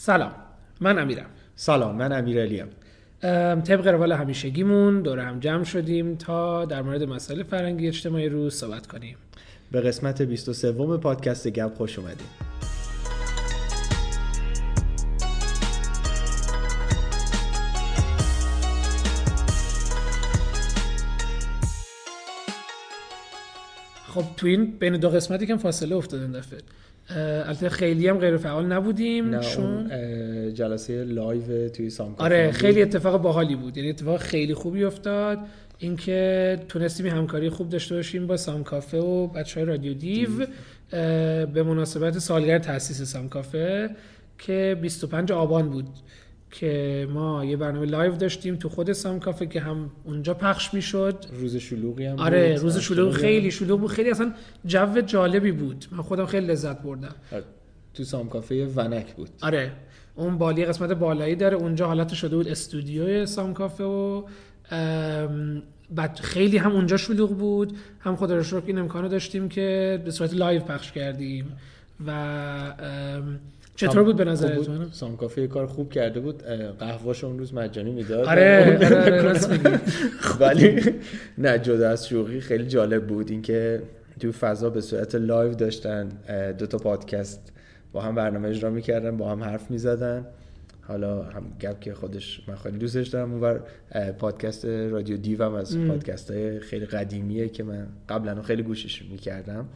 سلام. من امیرم. سلام من امیرعلیم. ام، طبق روال همیشگیمون دور هم جمع شدیم تا در مورد مسائل فرهنگی اجتماعی روز صحبت کنیم. به قسمت 23 پادکست گپ خوش اومدیم خب تو این بین دو قسمتی که فاصله افتاد این دفعه البته خیلی هم غیر فعال نبودیم نه چون جلسه live توی سام کافه آره. خیلی اتفاق باحالی بود. یعنی اتفاق خیلی خوبی افتاد. اینکه تونستیم همکاری خوب داشته باشیم با سام کافه و بچه های رادیو دیو به مناسبت سالگرد تاسیس سام کافه که 25 آبان بود. که ما یه برنامه لایو داشتیم تو خود سام کافه که هم اونجا پخش می‌شد. روز شلوغی هم آره بود. روز شلوغ خیلی شلوغ بود. خیلی اصلا جو جالبی بود. من خودم خیلی لذت بردم. آره. تو سام کافه ونک بود. آره اون بالای قسمت بالایی داره. اونجا حالت شده بود استودیوی سام کافه و بعد خیلی هم اونجا شلوغ بود. هم خدا رو شکر این امکانو داشتیم که به صورت live پخش کردیم. و چطور بود به نظرتون؟ سام کافه یه کار خوب کرده بود. اه، قهوه‌شو اون روز مجانی می‌داد. آره آره آره. ولی نه جدا از شوخی خیلی جالب بود. اینکه تو فضا به صورت live داشتن دو تا پادکست با هم برنامه اجرا می‌کردن با هم حرف می‌زدن. حالا هم گپ که خودش من خیلی دوستش دارم. اونور پادکست رادیو دیو هم از. پادکست های خیلی قدیمیه که من قبلا خیلی گوشش می‌کردم.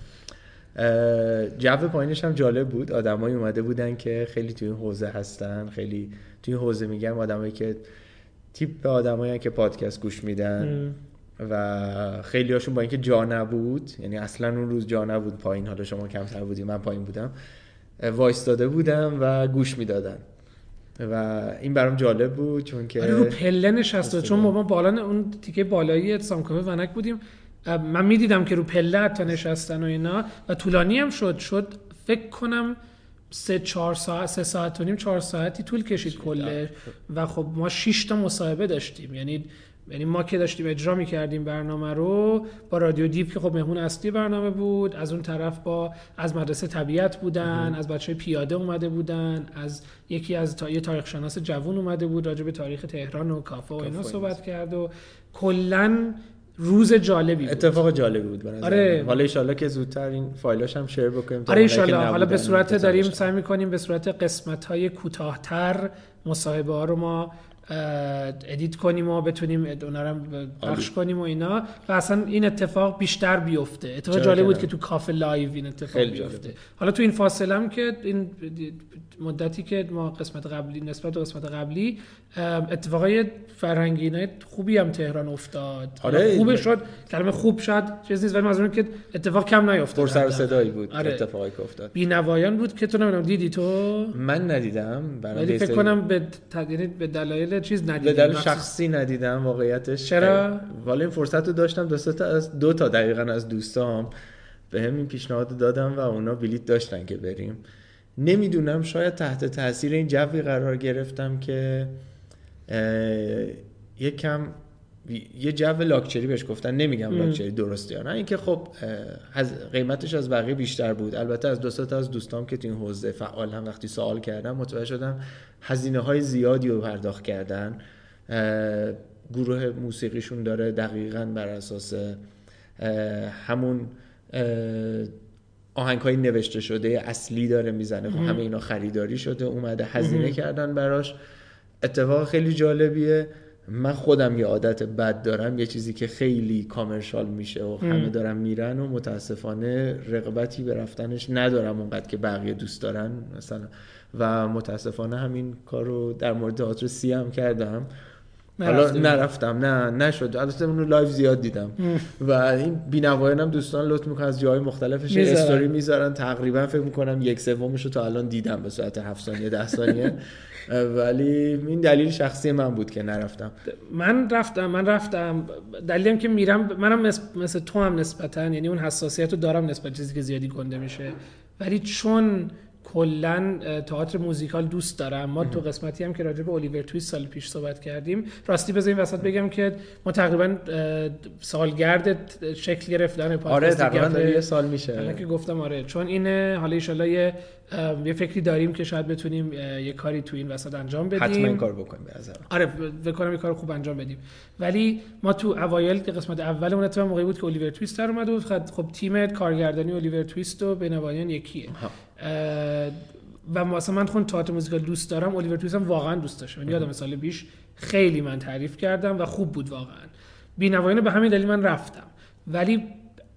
جو پایینش هم جالب بود آدمایی اومده بودن که خیلی توی این حوزه هستن خیلی توی این حوزه میگم آدمایی که تیپ آدمایی که پادکست گوش میدن ام. و خیلی هاشون با اینکه جا نبود یعنی اصلا اون روز جا نبود پایین حالا شما کمتر بودی من پایین بودم وایستاده بودم و گوش می‌دادن و این برام جالب بود چون که آره رو پله نشسته. چون ما بالا اون تیکه بالایی سامکافه ونک بودیم من می‌دیدم که رو پله حتی نشستن و اینا و طولانی هم شد. شد فکر کنم سه چهار ساعت سه ساعت و نیم چهار ساعتی طول کشید کله. و خب ما شش تا مصاحبه داشتیم. یعنی یعنی ما که داشتیم اجرا می‌کردیم برنامه رو با رادیو دیپ که خب مهمون اصلی برنامه بود. از اون طرف با از مدرسه طبیعت بودن از بچه پیاده اومده بودن از یکی از تا... یه تاریخ شناس جوون اومده بود راجع به تاریخ تهران و کافه و اینا. صحبت کرد و کلا روز جالبی بود اتفاق جالبی بود نظر آره. حالا اینکه زودتر این فایلاش هم share بکنیم آره ایشالله حالا به صورت. داریم سعی می‌کنیم به صورت قسمت های کوتاهتر مصاحبه ها رو ما edit کنیم و بتونیم اونا رو پخش. کنیم و اینا و اصلا این اتفاق بیشتر بیفته اتفاق جالب بود؟ که تو کافه live این اتفاق خیلی بیفته جالب. حالا تو این فاصله هم که این مدتی که ما قسمت قبلی نسبت به قسمت قبلی اتفاقای فرهنگی اینا خوبی هم تهران افتاد آره. خوبه شد کلمه خوب شاید چیز نیست ولی منظورم که اتفاق کم نیفتاد پر سر. صدایی بود آره. اتفاقی که افتاد بینوایان بود که تو نمی‌دونم دیدی تو من ندیدم برای ولی فکر کنم به یعنی به دلایل چیز ندیدی به دلیل شخصی ندیدم واقعیتش. چرا؟ والا این فرصت رو داشتم دو تا از دو تا دقیقا از دوستام به هم این پیشنهاد رو دادم و اونا بلیت داشتن که بریم. نمی‌دونم شاید تحت تاثیر این جوی قرار گرفتم که یک کم یه جو لاکچری بهش گفتن نمیگم. لاکچری درسته یا نه اینکه خب از قیمتش از بقیه بیشتر بود البته از دو از دوستام که تو این حوزه فعال هم وقتی سوال کردم متوجه شدم هزینه های زیادی رو پرداخت کردن گروه موسیقیشون داره دقیقا بر اساس همون آهنگ های نوشته شده اصلی داره می‌زنه خب. همه اینا خریداری شده اومده هزینه. کردن براش اتفاق خیلی جالبیه من خودم یه عادت بد دارم یه چیزی که خیلی commercial میشه و همه ام. دارن میرن و متاسفانه رغبتی به رفتنش ندارم اونقدر که بقیه دوست دارن مثلا و متاسفانه همین کار رو در مورد تئاتر سی هم کردم حالا؟ نرفتم. نه نشد. البته اون رو live زیاد دیدم. و این بینوایان هم دوستان لطف می‌کنن از جاهای مختلفش یه می‌ذارن. استوری می‌ذارن. تقریبا فکر می‌کنم یک سومش رو تا الان دیدم به صورت 7 ثانیه 10 ثانیه. ولی این دلیل شخصی من بود که نرفتم. من رفتم من رفتم. دلیلم که میرم منم مثل, مثل تو هم نسبتا یعنی اون حساسیت رو دارم نسبت چیزی که زیادی گنده میشه. ولی چون کلا تئاتر موزیکال دوست دارم. ما تو قسمتی هم که راجع به الیور تویست سال پیش صحبت کردیم راستی بذاریم وسط بگم که ما تقریبا سالگرد شکل گرفتن آره تقریبا یه سال میشه. که گفتم آره. چون این حالا ان یه یه فکری داریم که شاید بتونیم یه کاری تو این وسط انجام بدیم. حتما این کار بکنیم به آره بکنم یه کار خوب انجام بدیم. ولی ما تو اوایل قسمت اول اون اتفاق موقعی بود که الیور تویست در اومد بود خب, خب تیم کارگردانی الیور تویست و بنوایان یکیه. و مثلا من خون تئاتر موزیکال دوست دارم الیور تویست هم واقعا دوست داشتم. یادم سال بیش خیلی من تعریف کردم و خوب بود واقعا. بینوایان به همین دلیل من رفتم. ولی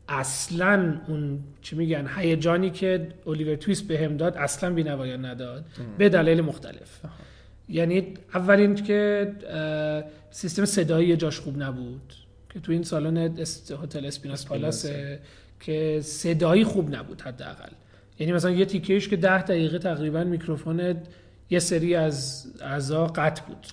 اصلا اون چی میگن هیجانی که الیور تویست بهم داد اصلا بینوایان نداد. به دلایل مختلف. یعنی اولین که سیستم صدایی جاش خوب نبود. که تو این سالن هتل اسپیناس پالاس که صدایی خوب نبود حداقل. یعنی مثلا یه تیکهش که ده دقیقه تقریبا میکروفون یه سری از اعضا قطع بود.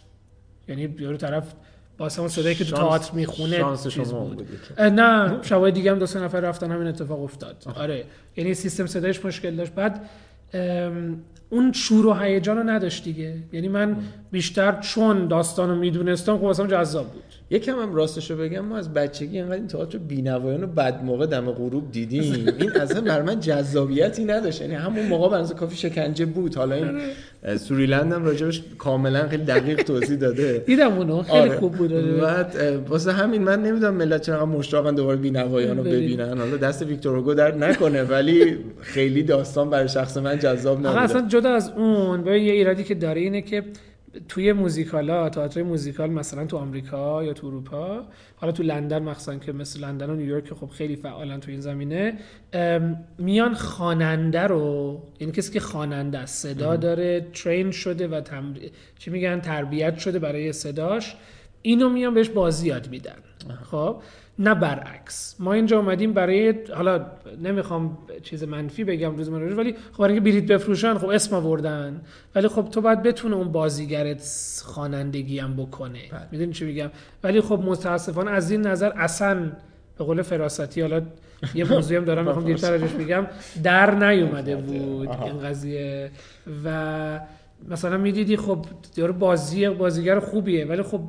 یعنی یارو طرف با اون صدایی که تو تئاتر می‌خونه شانس شما بود. نه شبای دیگه هم دو سه نفر رفتن همین اتفاق افتاد. آره یعنی سیستم صدایش مشکل داشت. بعد اون شور و هیجان رو نداشت دیگه. یعنی من بیشتر چون داستان رو می‌دونستم خب واسم جذاب بود. یکم هم راستش رو بگم ما از بچگی اینقدر این تئاتر بینوایان رو بد موقع دم غروب دیدیم. این اصلا بر من جذابیتی نداشت. یعنی همون موقع بنز کافی شکنجه بود. حالا این آره. سوریلند هم راجبش کاملا خیلی دقیق توضیح داده. دیدم اونو. خیلی آره. خوب بود. آره. بعد واسه همین من نمی‌دونم ملت چرا مشتاقن دوباره بینوایان رو ببینن. حالا دست ویکتور هوگو در نکنه ولی خیلی داستان برای شخص من جذاب نبود اصلا جدا از اون به یه ایرادی که داره اینه که توی موزیکالا تئاتر موزیکال مثلا تو آمریکا یا تو اروپا حالا تو لندن مخصوصا که مثل لندن و نیویورک خب خیلی فعالن تو این زمینه میان خواننده رو یعنی کسی که خواننده است صدا داره ترین شده و تمر... چی میگن تربیت شده برای صداش اینو میان بهش بازی یاد میدن. خب؟ نه برعکس. ما اینجا اومدیم برای حالا نمی‌خوام چیز منفی بگم روز من ولی خب برای اینکه بلیت بفروشن خب اسم آوردن. ولی خب تو باید بتونه اون بازیگرت خوانندگی هم بکنه. بله. می‌دونی چی میگم؟ ولی خب متاسفانه از این نظر اصلا به قول فراستی حالا یه موضوعی هم دارم می‌خوام دیرتر ازش بگم در نیومده بود این قضیه. و مثلا می‌دیدی خب یارو بازی بازیگر خوبیه ولی خب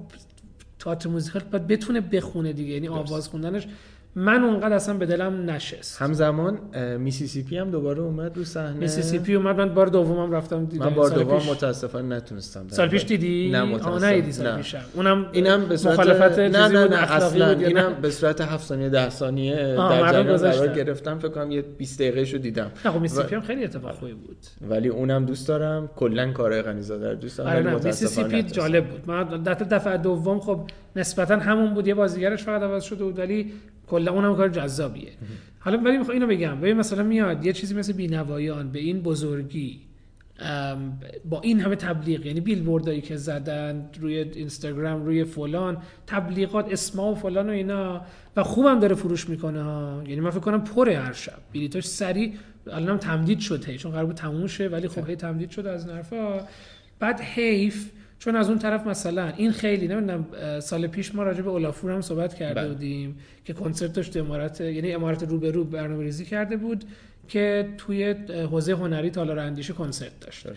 تئاتر موزیکال باید بتونه بخونه دیگه. یعنی آواز خوندنش من اونقدر اصلا به دلم نشست. همزمان میسیسیپی هم دوباره اومد رو صحنه. میسیسیپی اومد من بار دومم رفتم دیدم. من بار دوم متاسفانه نتونستم سال پیش دیدی؟ نه متاسفانه. سال پیشم. اونم اینم به صورت مخالفت نه نه نه اصلا اینم به صورت 7 ثانیه 10 ثانیه در جریان گرفتم. فکر کنم یه 20 دقیقه شو دیدم. نه خب میسیسیپی هم خیلی اتفاق خوبی بود. ولی اونم دوست دارم. کلا کارهای غنیزاده رو دوست دارم آره میسیسیپی جالب بود. من دفعه دوم خب نسبتا همون بود. یه بازیگرش فقط عوض شده بود ولی کلا اونم کار جذابیه. حالا ولی می‌خوام اینو بگم. ببین مثلا میاد یه چیزی مثل بینوایان به این بزرگی با این همه تبلیغ یعنی بیلبوردایی که زدن روی اینستاگرام روی فلان تبلیغات اسما و فلان و اینا و خوبم داره فروش می‌کنه ها. یعنی من فکر کنم پره هر شب. بلیتاش سری الانم تمدید شده چون قرار بود تموم شه ولی خب هی تمدید شده از نرفا بعد حیف چون از اون طرف مثلا این خیلی نمی‌دونم سال پیش ما راجع به اولافور هم صحبت کرده بله. بودیم که کنسرت داشت امارت یعنی امارت رو به رو برنامه ریزی کرده بود که توی حوزه هنری تالار اندیشه کنسرت داشت.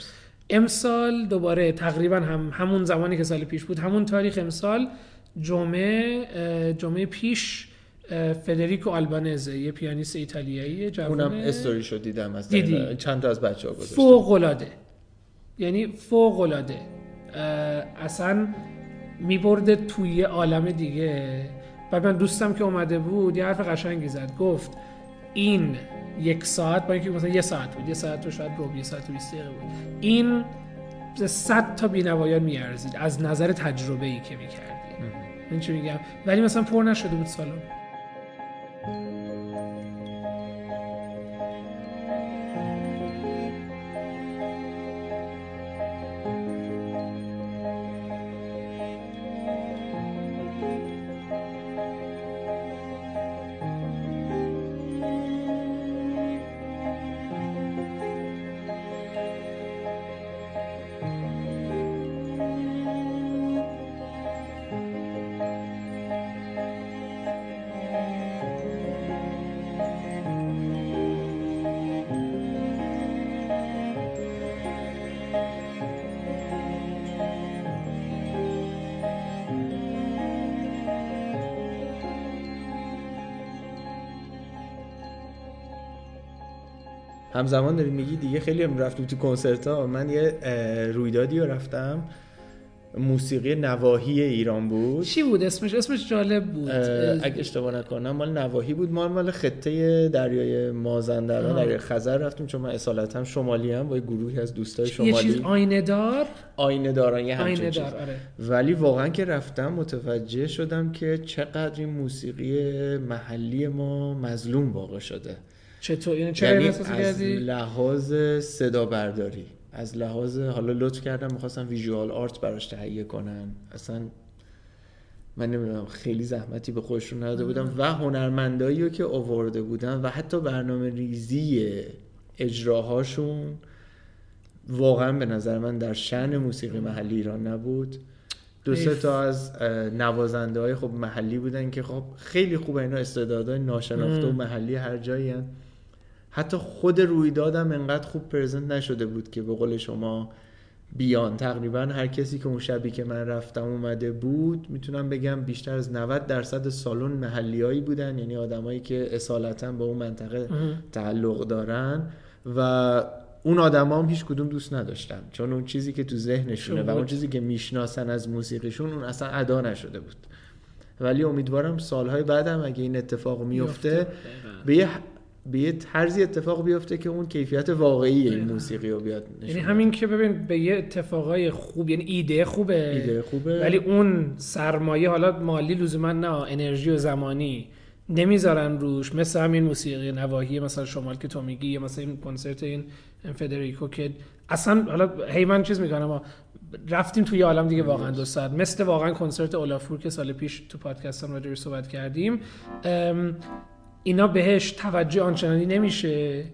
امسال دوباره تقریبا هم همون زمانی که سال پیش بود همون تاریخ امسال جمعه جمعه پیش فدریکو آلبانزه یه پیانیست ایتالیایی جوونه. اونم استوری شد دیدم از دیدی. چند تا از بچه‌ها گذاشتم فوق العاده یعنی فوق العاده اصلا میبرده توی عالم دیگه. و من دوستم که اومده بود یه حرف قشنگی زد. گفت این یک ساعت با اینکه مثلا یه ساعت بود یه ساعت رو شاید رو یه ساعت و 20 دقیقه بود. این صد تا بینوایان میارزید از نظر تجربه ای که می‌کردی این چی میگم؟ ولی مثلا پر نشده بود سالن همزمان داری میگی دیگه خیلی هم رفتیم تو کنسرت ها من یه رویدادی رو رفتم. موسیقی نواحی ایران بود. چی بود؟ اسمش اسمش جالب بود. اگه اشتباه نکنم مال نواحی بود. ما مال خطه دریای مازندران دریای خزر رفتیم. چون من اصالتا شمالی هم با یه گروهی از دوستای شمالی یه چیز آینه دار؟ آینه دارن یه آینه دار آره. ولی واقعا که رفتم متوجه شدم که چقدر این موسیقی محلی ما مظلوم واقع شده. چطور یعنی, یعنی از لحاظ صدا برداری از لحاظ حالا لطف کردم می‌خواستم ویژوال آرت براش تهیه کنن. اصلا من نمی‌دونم خیلی زحمتی به خودشون نداده بودم و هنرمندایی رو که آورده بودن و حتی برنامه ریزی اجراهاشون واقعا به نظر من در شن موسیقی محلی ایران نبود. دو سه تا از نوازنده های خب محلی بودن که خب خیلی خوبه اینا استعدادهای ناشناخته و محلی هر جایی هن. حتی خود رویدادم انقدر خوب پرزنت نشده بود که به قول شما بیان. تقریبا هر کسی که اون شبی که من رفتم اومده بود می‌تونم بگم بیشتر از 90 درصد سالن محلیایی بودن یعنی آدمایی که اصالتا به اون منطقه تعلق دارن و اون آدما هم هیچ کدوم دوست نداشتم چون اون چیزی که تو ذهنشونه و اون چیزی که می‌شناسن از موسیقیشون اون اصلا ادا نشده بود. ولی امیدوارم سالهای بعدم اگه این اتفاق میفته به یه به یه طرزی اتفاق بیفته که اون کیفیت واقعی این موسیقی رو بیاد یعنی همین که ببین به یه اتفاقای خوب یعنی ایده خوبه. ایده خوبه. ولی اون سرمایه حالا مالی لزوما نه انرژی و زمانی نمی‌ذارن روش. مثل همین موسیقی نواحی مثلا شمال که تو میگی یا مثلا این کنسرت این فدریکو که اصلا حالا هی من چیز می‌کنم رفتیم توی عالم دیگه واقعا دو ساعت. مثل واقعا کنسرت اولافور که سال پیش تو پادکستم راجعش صحبت کردیم اینا بهش توجه آنچنانی نمیشه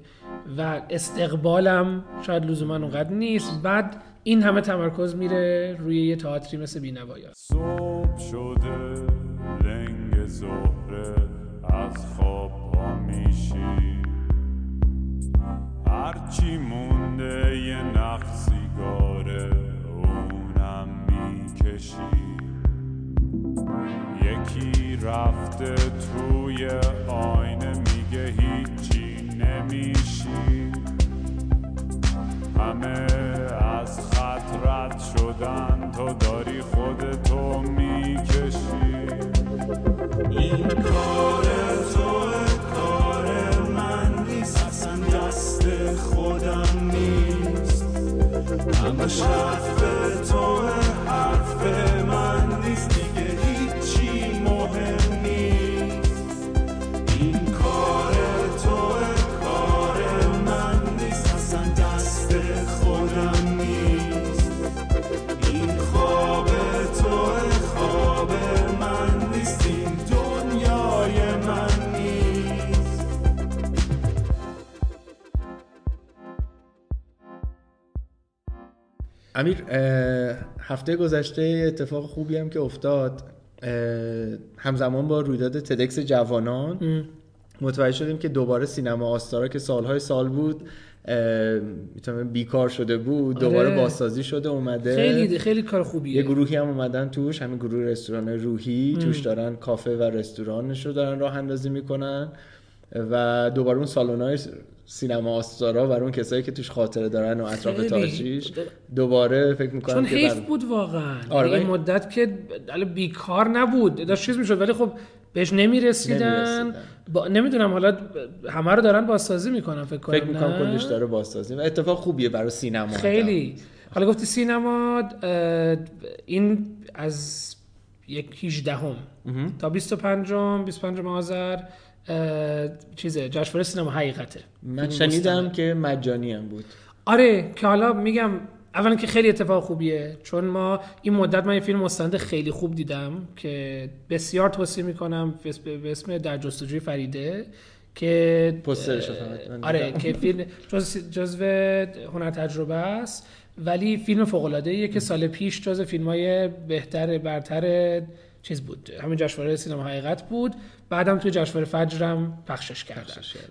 و استقبالم شاید لزوما اونقدر نیست. بعد این همه تمرکز میره روی یه تئاتری مثل بینوایان صبح شده لنگ زهره از خواب پا میشی. هرچی مونده یه نخ سیگاره اونم می‌کشی. یکی رفته توی آینه میگه هیچی نمیشی. همه از خط رد شدن تو داری خودتو می‌کشی. این کار تو کار من نیست اصلا دست خودم نیست. همه حرف تو امیر هفته گذشته اتفاق خوبی هم که افتاد. همزمان با رویداد تدکس جوانان متوجه شدیم که دوباره سینما آستارا که سالهای سال بود می‌تونم بیکار شده بود دوباره آره. بازسازی شده اومده. خیلی خیلی کار خوبیه. یه گروهی هم اومدن توش همین گروه رستوران روحی توش دارن کافه و رستورانش رو دارن راه اندازی می‌کنن و دوباره اون سالن سینما آستارا برای اون کسایی که توش خاطره دارن و اطراف. تاجیش دوباره فکر می‌کنم چون حیف بر- بود واقعا. آره، این ولی- مدت که بیکار نبود. داشت چیز می‌شد ولی خب بهش نمی‌رسیدن. نمی‌رسیدن. با... نمی‌دونم حالا همه رو دارن بازسازی می‌کنن فکر کنم فکر می‌کنم؟ کلش داره بازسازی. و اتفاق خوبیه برای سینما. خیلی. حالا گفتی سینما این از یک 18 هم تا 25 25 آذر چیزه جشنواره سینما حقیقته من شنیدم. که مجانی هم بود آره که حالا میگم اولا که خیلی اتفاق خوبیه چون ما این مدت من یه فیلم مستند خیلی خوب دیدم که بسیار توصیه می‌کنم به اسم- به اسم در جستجوی فریده که پوسترش آره. که فیلم جز جزو هنر تجربه است ولی فیلم فوق العاده که سال پیش جزو فیلم های بهتر برتر چیز بود همین جشنواره سینما حقیقت بود بعدم توی جشنواره فجرم پخشش کردن.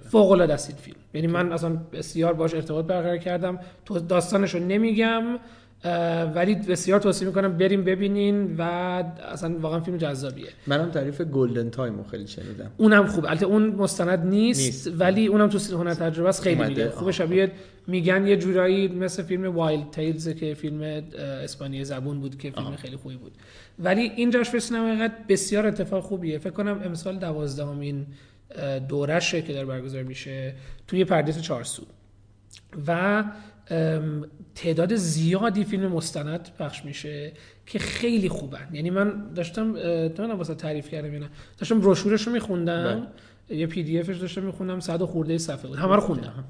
فوق العاده است این فیلم. یعنی من اصلا بسیار باهاش ارتباط برقرار کردم. تو داستانش رو نمیگم. ولی بسیار توصیه می‌کنم بریم ببینین و اصلا واقعا فیلم جذابیه. منم تعریف Golden Time رو خیلی شنیدم. اونم خوب. البته اون مستند نیست, نیست. ولی اونم تو هنر تجربه است خیلی خوبه آها. شبیه میگن یه جورایی مثل فیلم Wild Tales که فیلم اسپانیایی زبون بود که فیلم آها. خیلی خوبی بود. ولی این جشنواره سینما بسیار اتفاق خوبیه. فکر کنم امسال دوازدهمین دورشه که داره برگزار میشه توی پردیس چارسو و تعداد زیادی فیلم مستند پخش میشه که خیلی خوبن. یعنی من داشتم تو واسه تعریف کردم نه؟ داشتم بروشورش رو میخوندم یه پی دی افش داشتم میخوندم صد و خورده صفحه بود. همه رو خوندم.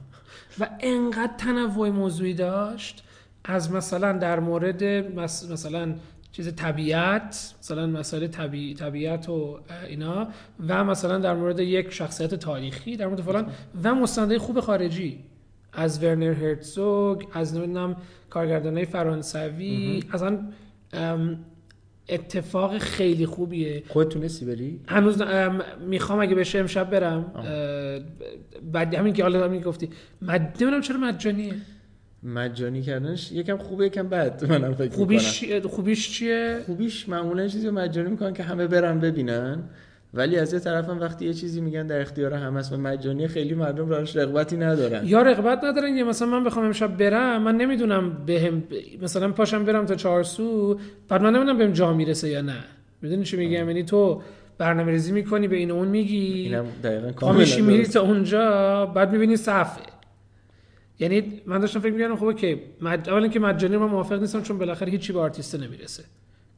و انقدر تنوع موضوعی داشت. از مثلا در مورد مثلا چیز طبیعت مثلا مسائل طبیع طبیعت و اینا و مثلا در مورد یک شخصیت تاریخی در مورد فلان و مستندهای خوب خارجی. از ورنر هرتزوگ از نمی‌دونم کارگردانای فرانسوی. اصلا اتفاق خیلی خوبیه. خودت تونستی بری؟ هنوز ام، می‌خوام اگه بشه امشب برم. بعد همین که حالا همین گفتی مد... نمی‌دونم چرا مجانیه مجانی کردنش یکم خوبه یکم بد منم فکر خوبیش می‌کنم. خوبیش چیه؟ خوبیش معمولا چیزی مجانی می‌کنن که همه برن ببینن. ولی از یه طرف هم وقتی یه چیزی میگن در اختیار همه است و مجانی خیلی مردم راش رغبتی ندارن. یا رغبت ندارن یا مثلا من بخوام امشب برم من نمی‌دونم بهم مثلا پاشم برم تا چهارسو بعد من نمی‌دونم بهم جا می‌رسه یا نه. می‌دونی چی میگم؟ یعنی تو برنامه ریزی می‌کنی به این اون میگی اینم دقیقاً پا کاملا میری. تا اونجا بعد می‌بینی صفه یعنی من داشتم فکر می‌کردم خب که مج... اولا که مجانی من موافق نیستم چون بالاخره هیچی به آرتیست نمی‌رسه.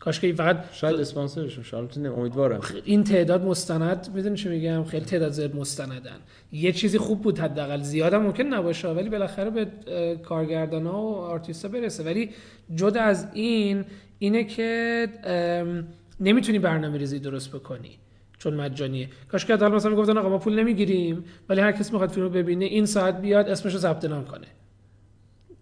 کاش که فقط شاید اسپانسرشون شاید امیدوارم. این تعداد مستند می‌دونی چی میگم؟ خیلی تعداد زیاد مستندن. یه چیزی خوب بود حداقل زیادم ممکن نباشه ولی بالاخره به کارگردان ها و آرتیستا برسه. ولی جدا از این اینه که نمی‌تونی برنامه ریزی درست بکنی. چون مجانیه. کاش که مثلا می‌گفتن آقا ما پول نمی‌گیریم ولی هر کس می‌خواد فیلم ببینه این ساعت بیاد اسمش رو ثبت نام کنه.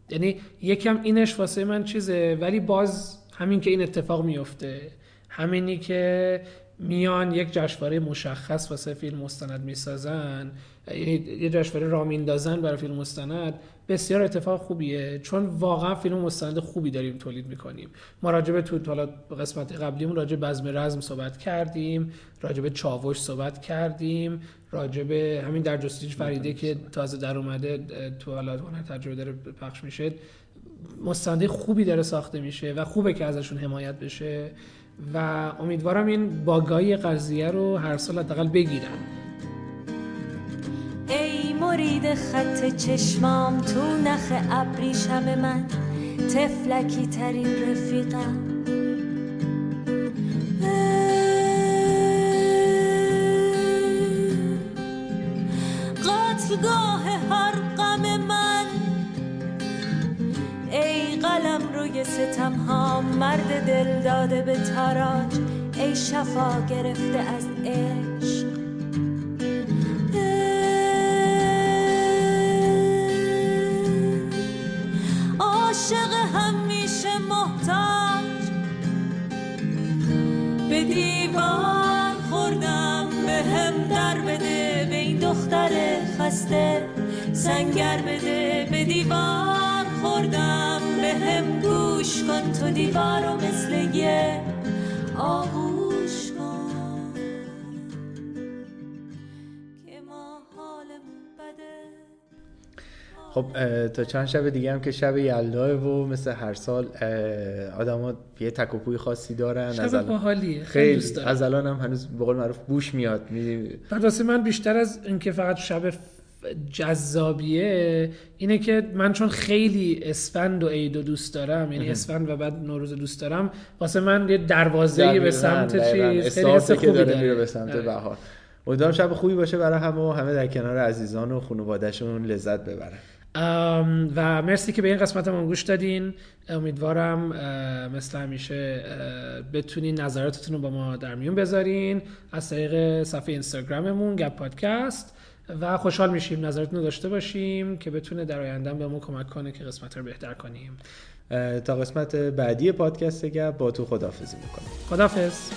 یعنی یکم اینش واسه من چیزه ولی باز همین که این اتفاق میفته همینی که میان یک جشنواره مشخص واسه فیلم مستند می‌سازن یه جشنواره را میندازن برای فیلم مستند بسیار اتفاق خوبیه. چون واقعا فیلم مستند خوبی داریم تولید می‌کنیم. ما راجع به تو حالا قسمت قبلیمون راجع به بزم رزم صحبت کردیم راجع به چاوش صحبت کردیم راجع به همین در جستجوی فریده که تازه در اومده تو حالا هنر تجربه داره پخش میشه. مستنده خوبی داره ساخته میشه و خوبه که ازشون حمایت بشه و امیدوارم این باگای قضیه رو هر سال حداقل بگیرن. ای مرید خط چشمام تو نخ ابریشم من تفلکی ترین رفیقم. مرد دل داده به تاراج ای شفا گرفته از عشق. عاشق همیشه محتاج. به دیوان خوردم به هم در بده به این دختر خسته. سنگر بده به دیوان خوردم. گوش کن تو دیوار رو مثل یه آغوش کن. که ما حالمون بده. خب تا چند شب دیگه هم که شب یلداه و مثل هر سال آدما یه تکاپوی خاصی دارن. از شب الان- باحالیه خیلی خیلی. دوست دارم. از الان هم هنوز به قول معروف بوش میاد می... من بیشتر از اینکه فقط شب جذابیه اینه که من چون خیلی اسفند و عید و دوست دارم یعنی اسفند و بعد نوروز دوست دارم واسه من یه دروازه به سمت. چیز خیلی حس خوبی داره داره میره به سمت آره. بهار امیدوارم شب خوبی باشه برای همه و همه در کنار عزیزان و خانواده‌شون لذت ببرن و مرسی که به این قسمت ما گوش دادین. امیدوارم مثل همیشه بتونین نظراتتون رو با ما در میون بذارین. از طریق صفحه اینستاگراممون گپ پادکست. و خوشحال میشیم نظرتون رو داشته باشیم که بتونه در آینده به ما کمک کنه که قسمت رو بهتر کنیم. تا قسمت بعدی پادکست گپ با تو خداحافظی می‌کنم. خدافظ